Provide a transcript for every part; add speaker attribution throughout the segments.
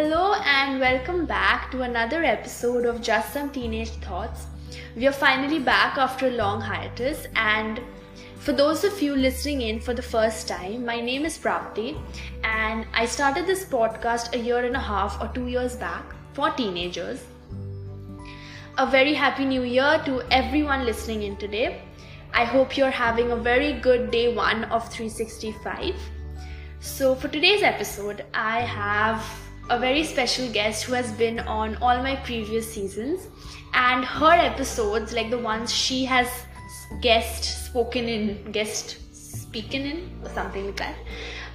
Speaker 1: Hello and welcome back to another episode of Just Some Teenage Thoughts. We are finally back after a long hiatus, and for those of you listening in for the first time, my name is Prapti, and I started this podcast a year and a half or two years back for teenagers. A very happy new year to everyone listening in today. I hope you're having a very good day one of 365. So, for today's episode, I have a very special guest who has been on all my previous seasons, and her episodes, like the ones she has guest spoken in, guest speaking in, or something like that,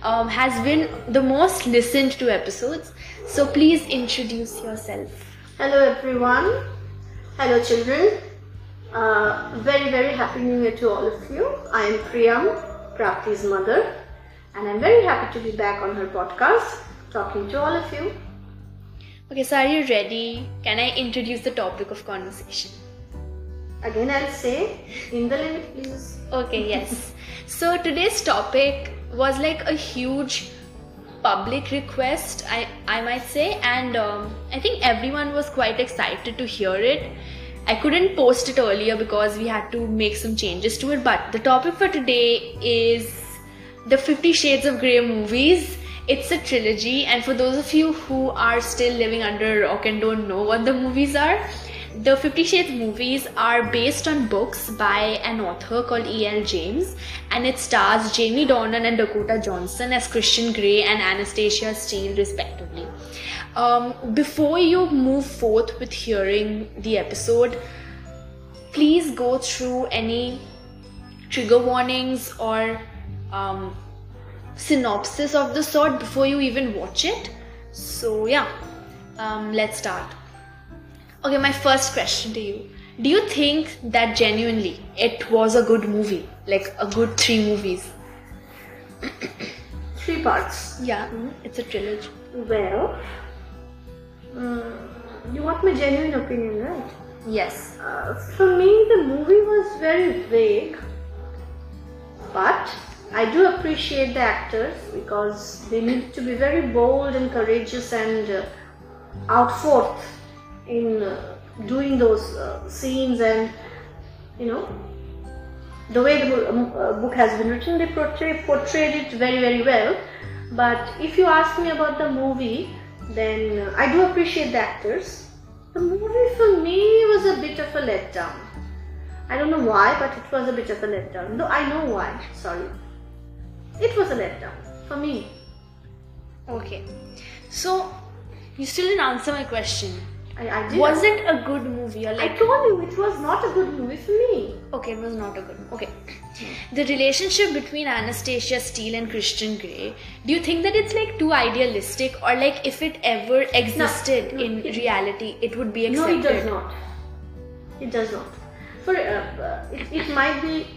Speaker 1: um, has been the most listened to episodes. So, please introduce yourself.
Speaker 2: Hello everyone. Hello children. Uh, very very happy new year to all of you. I am Priyam, Prapti's mother, and I'm very happy to be back on her podcast talking to all of you.
Speaker 1: Okay, so are you ready? Can I introduce the topic of conversation?
Speaker 2: Again I'll say in the limit please.
Speaker 1: Okay, yes. so today's topic was like a huge public request, I, I might say, and um, I think everyone was quite excited to hear it. I couldn't post it earlier because we had to make some changes to it, but the topic for today is the Fifty Shades of Grey movies. It's a trilogy, and for those of you who are still living under a rock and don't know what the movies are, the Fifty Shades movies are based on books by an author called E.L. James, and it stars Jamie Dornan and Dakota Johnson as Christian Grey and Anastasia Steele, respectively. Um, before you move forth with hearing the episode, please go through any trigger warnings or um, synopsis of the sort before you even watch it. So, yeah, um, let's start. Okay, my first question to you. Do you think that genuinely it was a good movie? Like a good three movies?
Speaker 2: Three parts.
Speaker 1: Yeah, it's a trilogy.
Speaker 2: Well, mm, you want my genuine opinion, right?
Speaker 1: Yes.
Speaker 2: Uh, for me, the movie was very vague, but I do appreciate the actors because they need to be very bold and courageous and uh, out forth in uh, doing those uh, scenes and you know the way the bo- um, uh, book has been written they portray, portrayed it very very well. But if you ask me about the movie then uh, i do appreciate the actors. The movie for me was a bit of a letdown. I don't know why but it was a bit of a letdown though i know why sorry it was a letdown for me
Speaker 1: Okay. So, you still didn't answer my question.
Speaker 2: i, I did
Speaker 1: Was it a good movie or
Speaker 2: i told you it was not a good movie for me
Speaker 1: Okay, it was not a good movie. Okay. The relationship between Anastasia Steele and Christian Grey, do you think that it's like too idealistic or like if it ever existed
Speaker 2: no,
Speaker 1: in
Speaker 2: it-
Speaker 1: reality, it would be accepted?
Speaker 2: No, it does not. It does not. For uh, uh, it, it might be.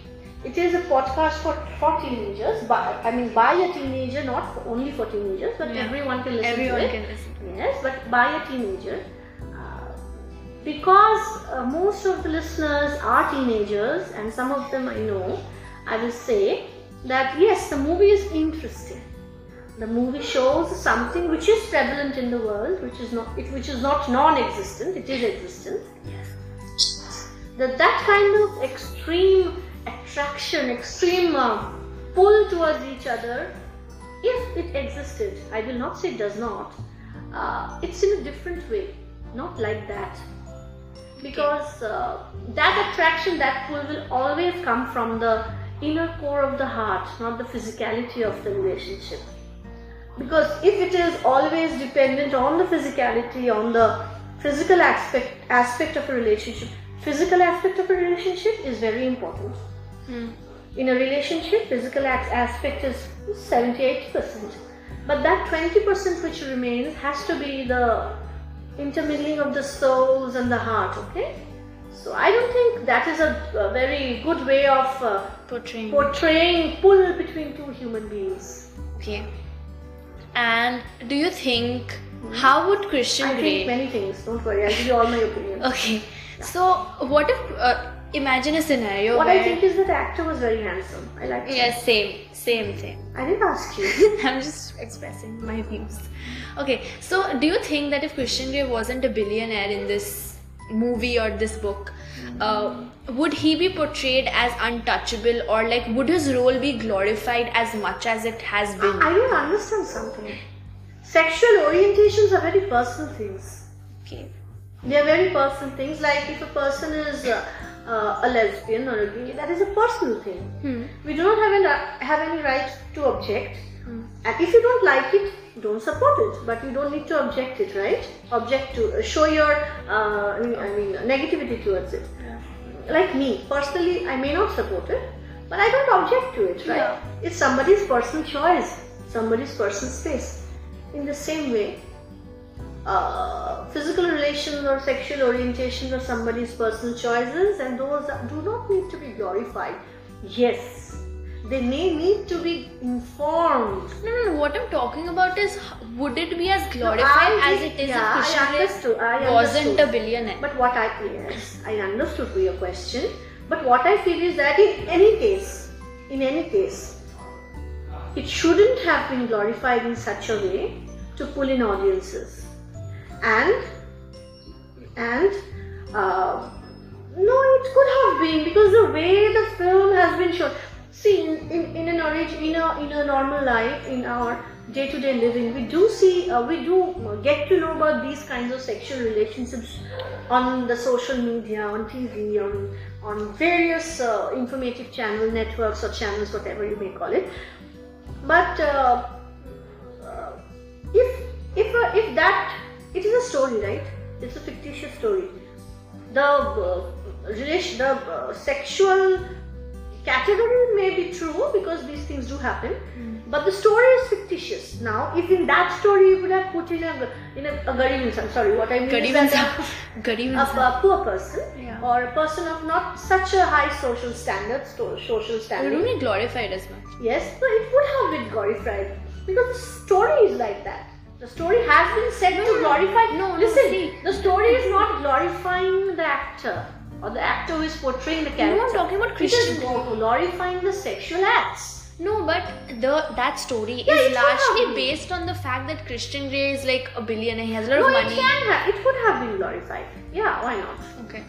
Speaker 2: It is a podcast for for teenagers, but I mean by a teenager, not for, only for teenagers, but
Speaker 1: Yeah.
Speaker 2: everyone can listen
Speaker 1: Everyone
Speaker 2: to it.
Speaker 1: can listen to
Speaker 2: Yes, but by a teenager, uh, because uh, most of the listeners are teenagers, and some of them I know, I will say that yes, the movie is interesting. The movie shows something which is prevalent in the world, which is not it, which is not non-existent. It is existent. Yes. That that kind of extreme attraction, extreme uh, pull towards each other, if it existed, I will not say it does not. Uh, it's in a different way, not like that. Because uh, that attraction, that pull will always come from the inner core of the heart, not the physicality of the relationship. Because if it is always dependent on the physicality, on the physical aspect aspect of a relationship, physical aspect of a relationship is very important. In a relationship, physical as- aspect is 70 80%. But that 20% which remains has to be the intermingling of the souls and the heart, okay? So I don't think that is a, very good way of uh,
Speaker 1: Portraying.
Speaker 2: portraying pull between two human beings.
Speaker 1: okay. And do you think how would Christian
Speaker 2: I think many things. Don't worry, I'll give you all my opinions.
Speaker 1: Okay. So, what if uh, imagine a scenario
Speaker 2: What
Speaker 1: where
Speaker 2: I think is that the actor was very handsome. I like.
Speaker 1: yeah, same, same thing.
Speaker 2: I didn't ask you.
Speaker 1: I'm just expressing my views. Okay, so do you think that if Christian Grey wasn't a billionaire in this movie or this book, uh, would he be portrayed as untouchable or like would his role be glorified as much as it has been?
Speaker 2: I don't understand something. Sexual orientations are very personal things.
Speaker 1: Okay.
Speaker 2: They are very personal things. Like if a person is uh, uh, a lesbian or a gay, that is a personal thing.
Speaker 1: Hmm.
Speaker 2: We do not have any, have any right to object. And if you don't like it, don't support it. But you don't need to object it, right? Object to show your, uh, I mean, I mean, negativity towards it. Like me, personally, I may not support it, but I don't object to it, right?
Speaker 1: Yeah.
Speaker 2: It's somebody's personal choice, somebody's personal space. In the same way, uh, physical relations or sexual orientations are somebody's personal choices, and those do not need to be glorified. Yes, they may need to be informed.
Speaker 1: No, no, no. What I'm talking about is, would it be as glorified
Speaker 2: I
Speaker 1: as it is
Speaker 2: yeah,
Speaker 1: if
Speaker 2: I
Speaker 1: Christian Grey
Speaker 2: understood, I
Speaker 1: wasn't a billionaire?
Speaker 2: But what I yes, I understood your question. But what I feel is that in any case, in any case, it shouldn't have been glorified in such a way to pull in audiences. And and uh, no, it could have been because the way the film has been shown. See, in, in, in an in a in a normal life, in our day-to-day living, we do see, uh, we do get to know about these kinds of sexual relationships on the social media, on TV, on on various uh, informative channel networks or channels, whatever you may call it. But uh, uh, if if uh, if that it is a story, right? It's a fictitious story. The uh, relation, the uh, sexual category may be true because these things do happen, but the story is fictitious. Now, if in that story you would have put in a in a, a insan, sorry, what I mean
Speaker 1: Garib
Speaker 2: is. A, a poor person
Speaker 1: Yeah.
Speaker 2: or a person of not such a high social standard, social
Speaker 1: Wouldn't
Speaker 2: standing.
Speaker 1: be glorified as much.
Speaker 2: Yes, but it would have been glorified because the story is like that. The story has been said to glorify.
Speaker 1: no, no,
Speaker 2: listen. The story is not glorifying the actor or the actor who is portraying the character.
Speaker 1: No, I'm talking about
Speaker 2: It is
Speaker 1: Christian.
Speaker 2: glorifying the sexual acts.
Speaker 1: No, but the that story
Speaker 2: Yeah,
Speaker 1: is largely based on the fact that Christian Grey is like a billionaire. He has a lot
Speaker 2: No,
Speaker 1: of
Speaker 2: it can have. It could have been glorified. Yeah, why not?
Speaker 1: Okay.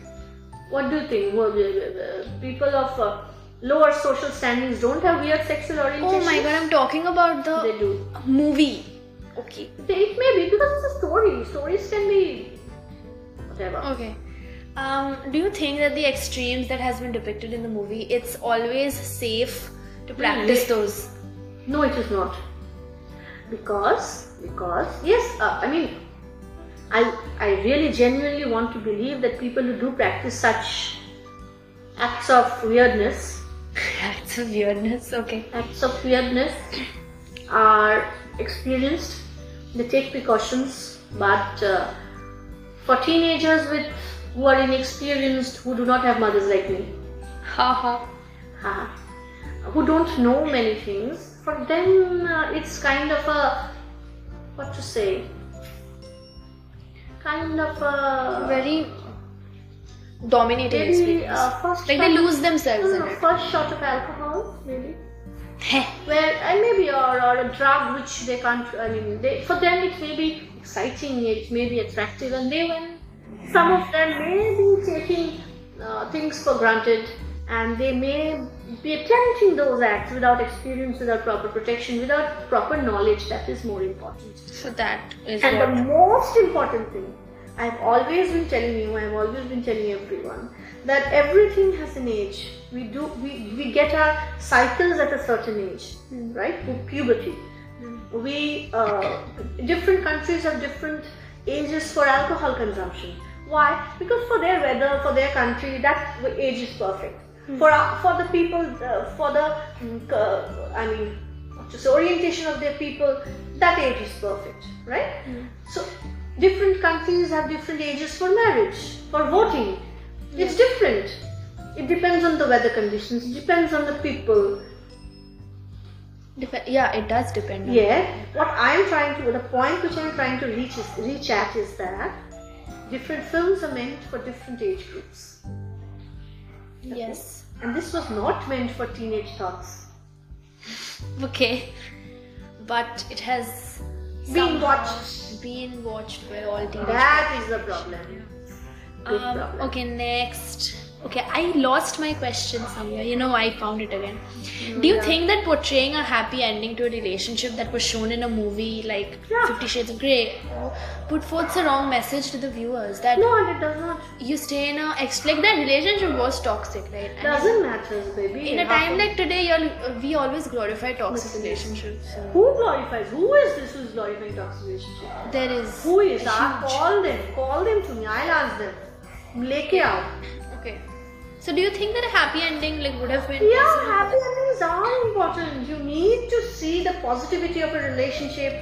Speaker 2: What do you think? People of uh, lower social standings don't have weird sexual orientation.
Speaker 1: Oh my god, I'm talking about the movie. Okay.
Speaker 2: They, it may be because it's a story. Stories can be whatever.
Speaker 1: Okay. Um, do you think that the extremes that has been depicted in the movie, it's always safe to practice
Speaker 2: Really?
Speaker 1: those?
Speaker 2: No, it is not. Because, because, yes, uh, I mean, I, I really genuinely want to believe that people who do practice such acts of weirdness,
Speaker 1: acts of weirdness. Okay.
Speaker 2: acts of weirdness are experienced. They take precautions, but uh, for teenagers with who are inexperienced, who do not have mothers like me,
Speaker 1: Haha.
Speaker 2: who don't know many things, for them uh, it's kind of a what to say, kind of a
Speaker 1: Very dominating
Speaker 2: maybe
Speaker 1: experience.
Speaker 2: uh, first
Speaker 1: like they lose themselves
Speaker 2: no,
Speaker 1: in it.
Speaker 2: first shot of alcohol maybe. Where and maybe or, or a drug which they can't I mean they, for them it may be exciting it may be attractive and they when some of them may be taking uh, things for granted and they may be attempting those acts without experience without proper protection without proper knowledge that is more important.
Speaker 1: So that is
Speaker 2: and the most important thing I've always been telling you, I've always been telling everyone that everything has an age. We do we, we get our cycles at a certain age, right? Pu- Puberty. We uh, different countries have different ages for alcohol consumption. Why? Because for their weather, for their country, that age is perfect. For our, for the people, uh, for the mm, uh, I mean, just orientation of their people, that age is perfect, right? So different countries have different ages for marriage, for voting. It's different. It depends on the weather conditions. It depends on the people.
Speaker 1: Dep- yeah, it does depend on
Speaker 2: Yeah. What I'm trying to, the point which I'm trying to reach is reach at is that different films are meant for different age groups.
Speaker 1: Yes.
Speaker 2: And this was not meant for teenage thoughts.
Speaker 1: Okay. But it has Somehow
Speaker 2: watched.
Speaker 1: Being watched by all teenagers.
Speaker 2: That is the problem. Big
Speaker 1: Um,
Speaker 2: problem.
Speaker 1: okay, next. Okay, I lost my question somewhere. You know, I found it again. Do you
Speaker 2: yeah.
Speaker 1: think that portraying a happy ending to a relationship that was shown in a movie like
Speaker 2: Yeah.
Speaker 1: Fifty Shades of Grey put forth the wrong message to the viewers that
Speaker 2: No, it does not.
Speaker 1: you stay in a like that relationship was toxic, right? And
Speaker 2: Doesn't matter, baby.
Speaker 1: in a time like today, we always glorify toxic relationships. So
Speaker 2: Who glorifies? Who is this who is glorifying toxic relationship?
Speaker 1: there is
Speaker 2: Who is? I call them. Call them to me. I'll ask them. Leke out.
Speaker 1: So do you think that a happy ending like would have been
Speaker 2: Yeah,
Speaker 1: possible?
Speaker 2: happy endings are important. You need to see the positivity of a relationship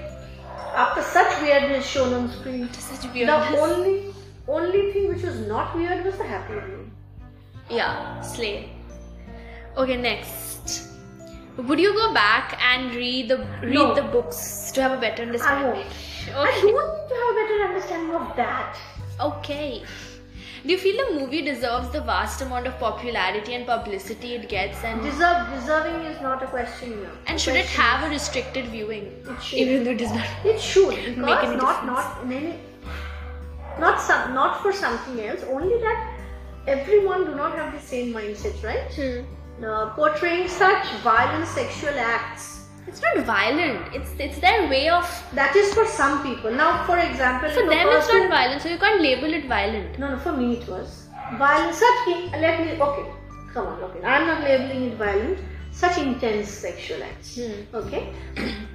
Speaker 2: after such weirdness shown on screen.
Speaker 1: Such weirdness.
Speaker 2: The only only thing which was not weird was the happy ending.
Speaker 1: Yeah, slay. Okay, next. Would you go back and read the read
Speaker 2: No.
Speaker 1: the books to have a better understanding?
Speaker 2: I won't. I
Speaker 1: Okay.
Speaker 2: don't need to have a better understanding of that.
Speaker 1: Okay. Do you feel the movie deserves the vast amount of popularity and publicity it gets and
Speaker 2: Deserve, deserving is not a question here.
Speaker 1: and should it have a restricted viewing?
Speaker 2: It should.
Speaker 1: Even though it does not.
Speaker 2: It should because
Speaker 1: any
Speaker 2: not
Speaker 1: difference.
Speaker 2: not in any not some not for something else. Only that everyone do not have the same mindset, right?
Speaker 1: Hmm.
Speaker 2: Uh, portraying such violent sexual acts
Speaker 1: It's not violent. It's it's their way of
Speaker 2: that is for some people. Now, for example,
Speaker 1: for them it's not violent, so you can't label it violent.
Speaker 2: No, no, for me it was violent. Such let me okay, come on, okay. I'm not labeling it violent. Such intense sexual acts.
Speaker 1: Hmm.
Speaker 2: Okay,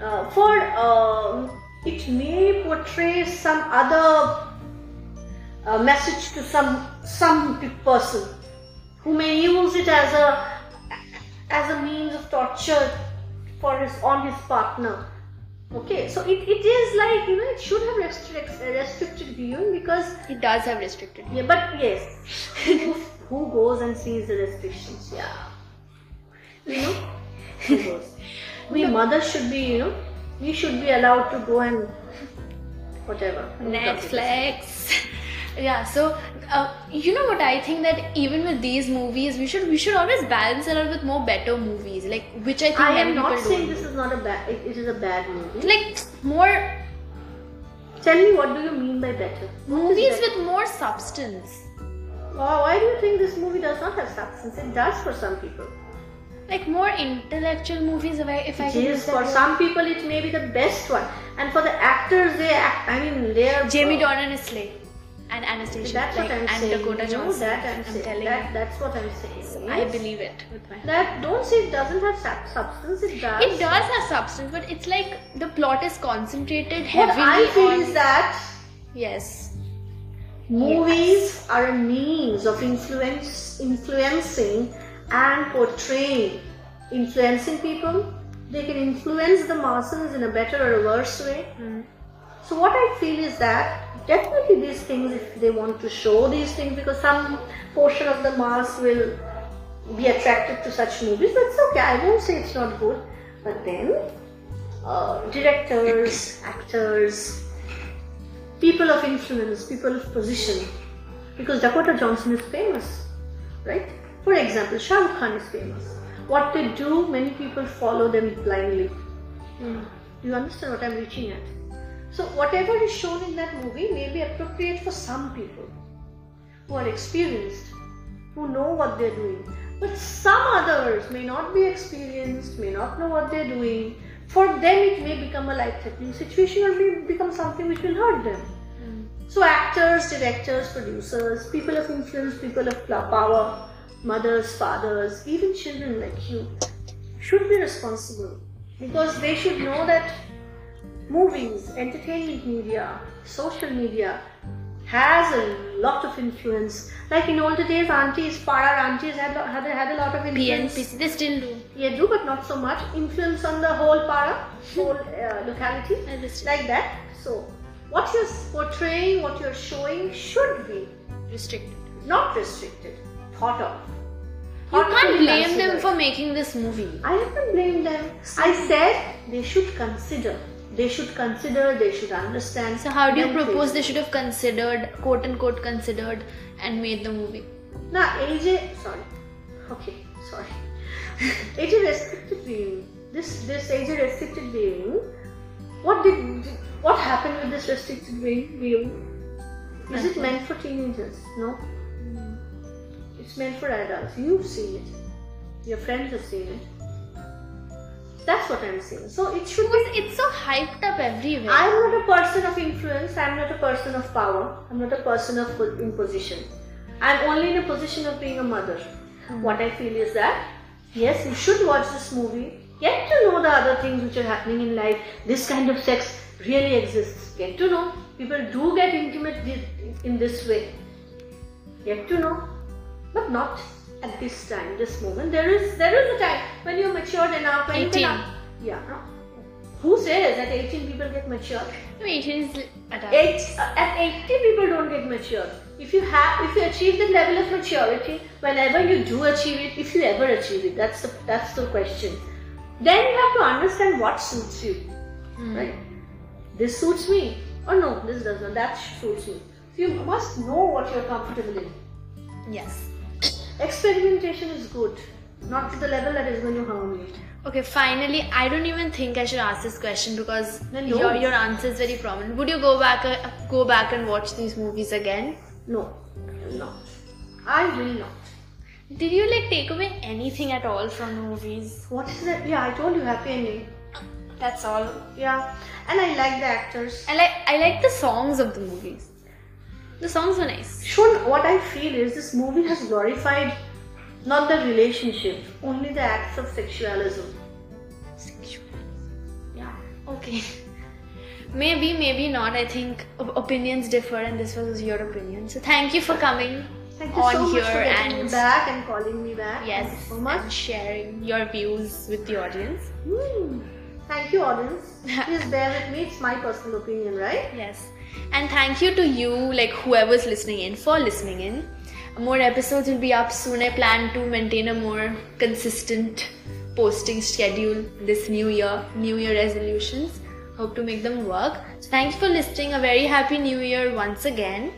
Speaker 2: uh, for um, it may portray some other uh, message to some some person who may use it as a as a means of torture for his on his partner. Okay, so it, it is like you know it should have restrict, restricted viewing because
Speaker 1: It does have restricted.
Speaker 2: yeah, but yes, who, who goes and sees the restrictions? Yeah, you know, who goes? We mothers should be, you know, we should be allowed to go and whatever.
Speaker 1: Netflix. Yeah, so uh, you know what I think that even with these movies, we should we should always balance it out with more better movies, like which I think
Speaker 2: I am not saying this is not a bad. It, it is a bad movie.
Speaker 1: like more
Speaker 2: Tell me, what do you mean by better? What
Speaker 1: movies
Speaker 2: better?
Speaker 1: with more substance,
Speaker 2: Why why do you think this movie does not have substance? It does for some people.
Speaker 1: like more intellectual movies. If I if I
Speaker 2: It
Speaker 1: can
Speaker 2: is
Speaker 1: use that
Speaker 2: for some people. It may be the best one, and for the actors, they act. I mean, they are.
Speaker 1: Jamie Dornan is Slay and Anastasia,
Speaker 2: That's
Speaker 1: like,
Speaker 2: what I'm
Speaker 1: and
Speaker 2: saying.
Speaker 1: Dakota
Speaker 2: you know, that I'm, saying.
Speaker 1: telling
Speaker 2: that,
Speaker 1: you,
Speaker 2: That's what I'm saying.
Speaker 1: I
Speaker 2: Yes.
Speaker 1: believe it with my.
Speaker 2: That don't say it doesn't have sub- substance. It does.
Speaker 1: It does have substance, but it's like the plot is concentrated heavily.
Speaker 2: What I feel
Speaker 1: on.
Speaker 2: is that
Speaker 1: yes.
Speaker 2: movies are a means of influence, influencing and portraying, influencing people. They can influence the masses in a better or a worse way. Hmm. So what I feel is that definitely these things, if they want to show these things, because some portion of the mass will be attracted to such movies, that's okay. I won't say it's not good, but then uh, directors, actors, people of influence, people of position, because Dakota Johnson is famous, right? For example, Shah Rukh Khan is famous. What they do, many people follow them blindly. Do you understand what I'm reaching at? So, whatever is shown in that movie may be appropriate for some people who are experienced, who know what they're doing. But some others may not be experienced, may not know what they're doing. For them, it may become a life threatening situation or may become something which will hurt them. Hmm. So, actors, directors, producers, people of influence, people of power, mothers, fathers, even children like you should be responsible because they should know that movies, entertainment media, social media has a lot of influence. Like in older days, aunties, para aunties had, had, had a lot of influence.
Speaker 1: PNPC, they still do.
Speaker 2: Yeah, do, but not so much. Influence on the whole para, whole uh, locality, like that. So, what you're portraying, what you're showing should be
Speaker 1: Restricted.
Speaker 2: not restricted, thought of.
Speaker 1: You can't blame them for making this movie.
Speaker 2: I haven't blamed them. I said they should consider. They should consider, they should understand.
Speaker 1: So how do you propose they should have considered, quote unquote considered, and made the movie?
Speaker 2: Now, AJ, sorry. Okay, sorry. age restricted viewing. This this age restricted viewing. What did what happened with this restricted viewing? Is it meant for teenagers? No. Hmm. It's meant for adults. You've seen it. Your friends have seen it. That's what I'm saying. So it should
Speaker 1: Because it's so hyped up everywhere.
Speaker 2: I'm not a person of influence. I'm not a person of power. I'm not a person of imposition. I'm only in a position of being a mother. Hmm. What I feel is that yes, you should watch this movie. Get to know the other things which are happening in life. This kind of sex really exists. Get to know. People do get intimate in this way. Get to know, but not at this time, this moment. There is there is a time when you're matured enough. When you
Speaker 1: 18.
Speaker 2: can, yeah. Who says that 18 people get mature?
Speaker 1: No, 18 is adult.
Speaker 2: Eight, uh, at 80 people don't get mature. If you have, if you achieve the level of maturity, whenever you do achieve it, if you ever achieve it, that's the that's the question. Then you have to understand what suits you, right? This suits me, or no, this doesn't. That suits me. So you must know what you're comfortable in.
Speaker 1: Yes.
Speaker 2: Experimentation is good, not to the level that is going to harm you.
Speaker 1: Okay, finally, I don't even think I should ask this question because
Speaker 2: Then
Speaker 1: your, your answer is very prominent. Would you go back uh, go back and watch these movies again?
Speaker 2: No, no, I will not.
Speaker 1: Did you like take away anything at all from the movies?
Speaker 2: What is that? Yeah, I told you, happy ending.
Speaker 1: That's all.
Speaker 2: Yeah, and I like the actors.
Speaker 1: I like I like the songs of the movies. The songs were nice.
Speaker 2: Shun, what I feel is this movie has glorified not the relationship, only the acts of sexualism. Sexualism? Yeah.
Speaker 1: Okay. Maybe, maybe not. I think opinions differ, and this was your opinion. So thank you for coming
Speaker 2: Thank you
Speaker 1: on
Speaker 2: so
Speaker 1: here and
Speaker 2: back and calling me back.
Speaker 1: yes,
Speaker 2: Thank you so much.
Speaker 1: and sharing your views with the audience.
Speaker 2: Hmm. Thank you, audience. Please bear with me. It's my personal opinion, right?
Speaker 1: Yes. And thank you to you, like whoever's listening in, for listening in. More episodes will be up soon. I plan to maintain a more consistent posting schedule this new year, new year resolutions. Hope to make them work. So thank you for listening. A very happy new year once again.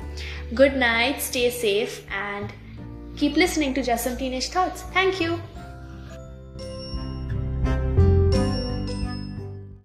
Speaker 1: Good night, stay safe, and keep listening to Just Some Teenage Thoughts. Thank you.